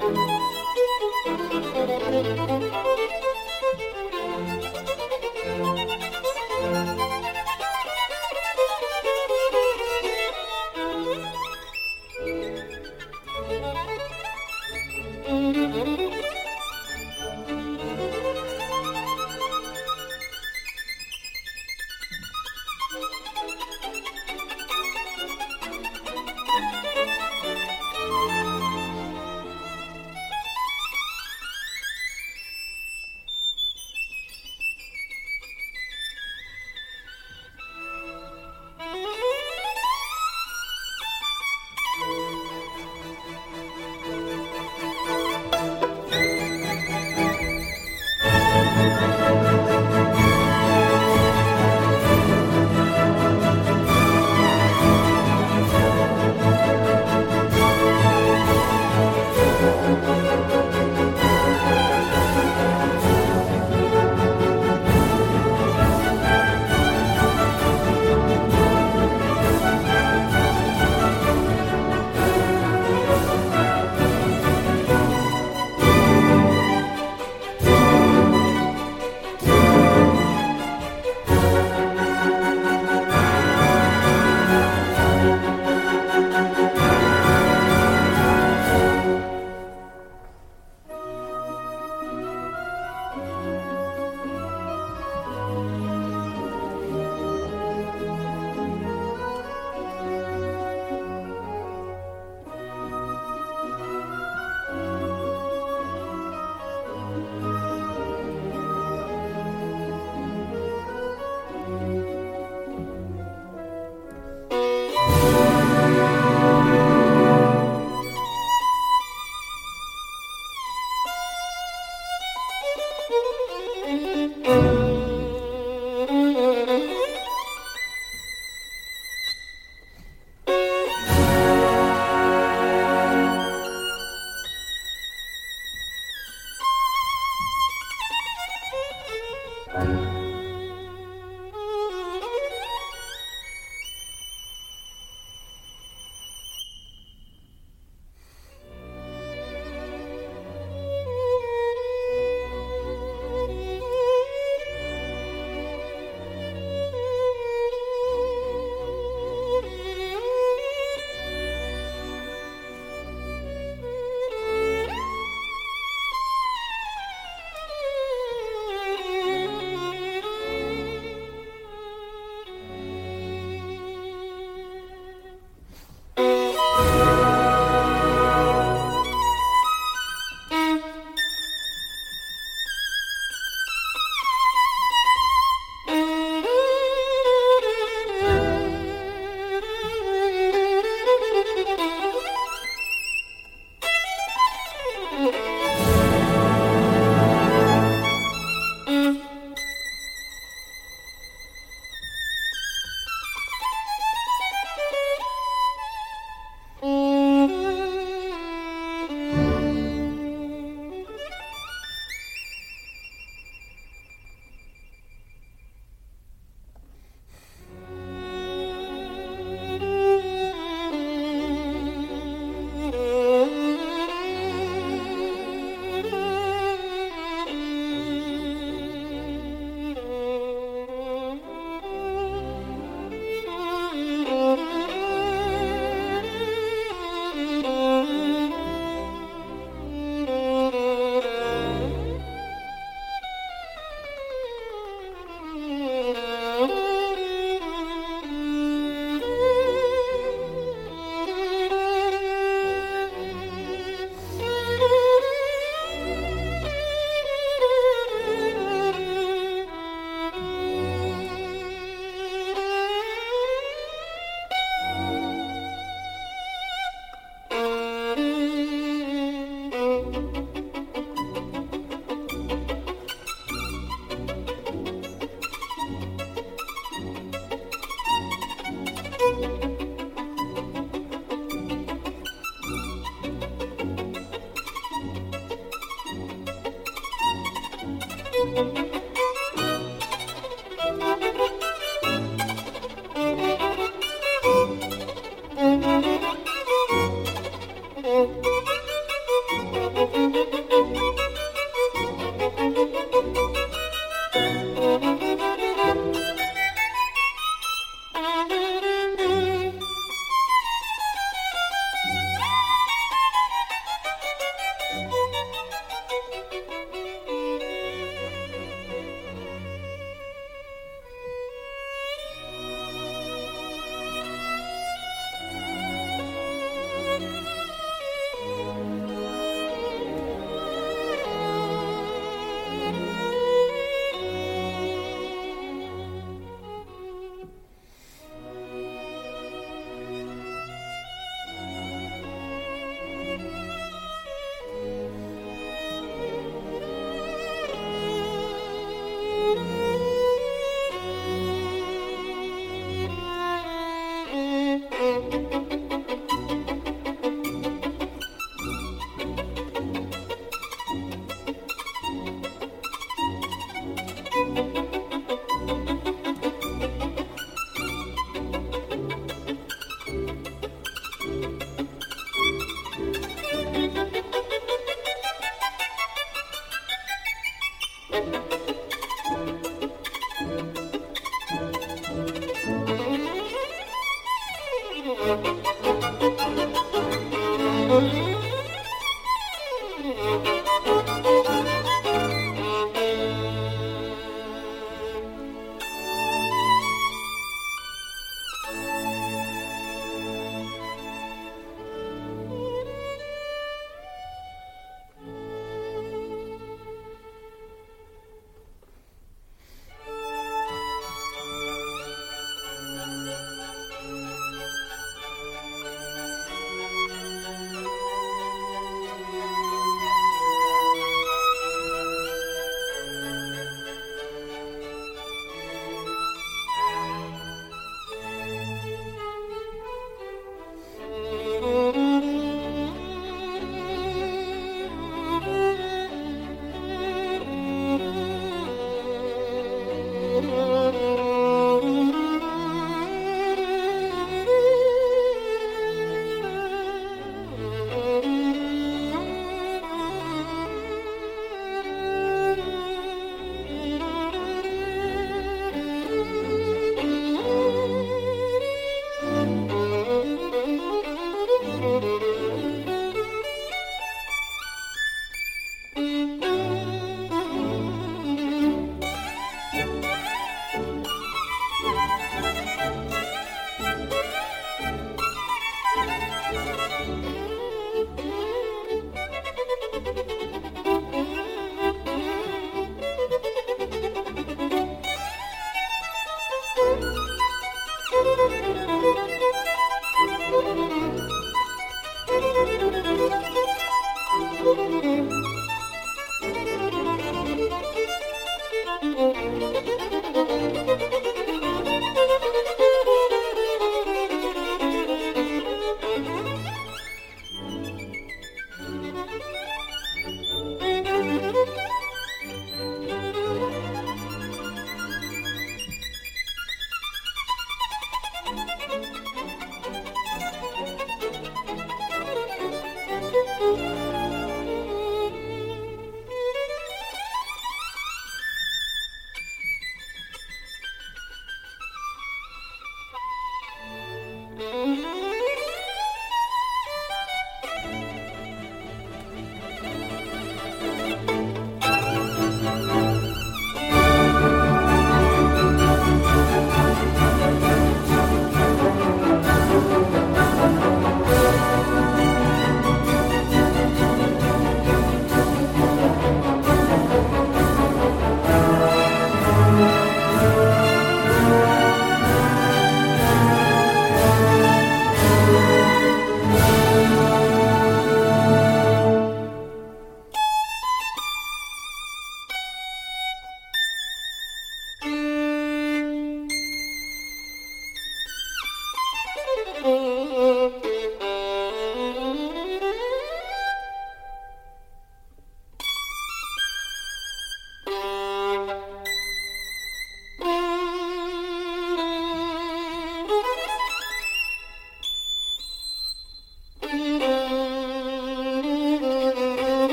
Bye.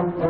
some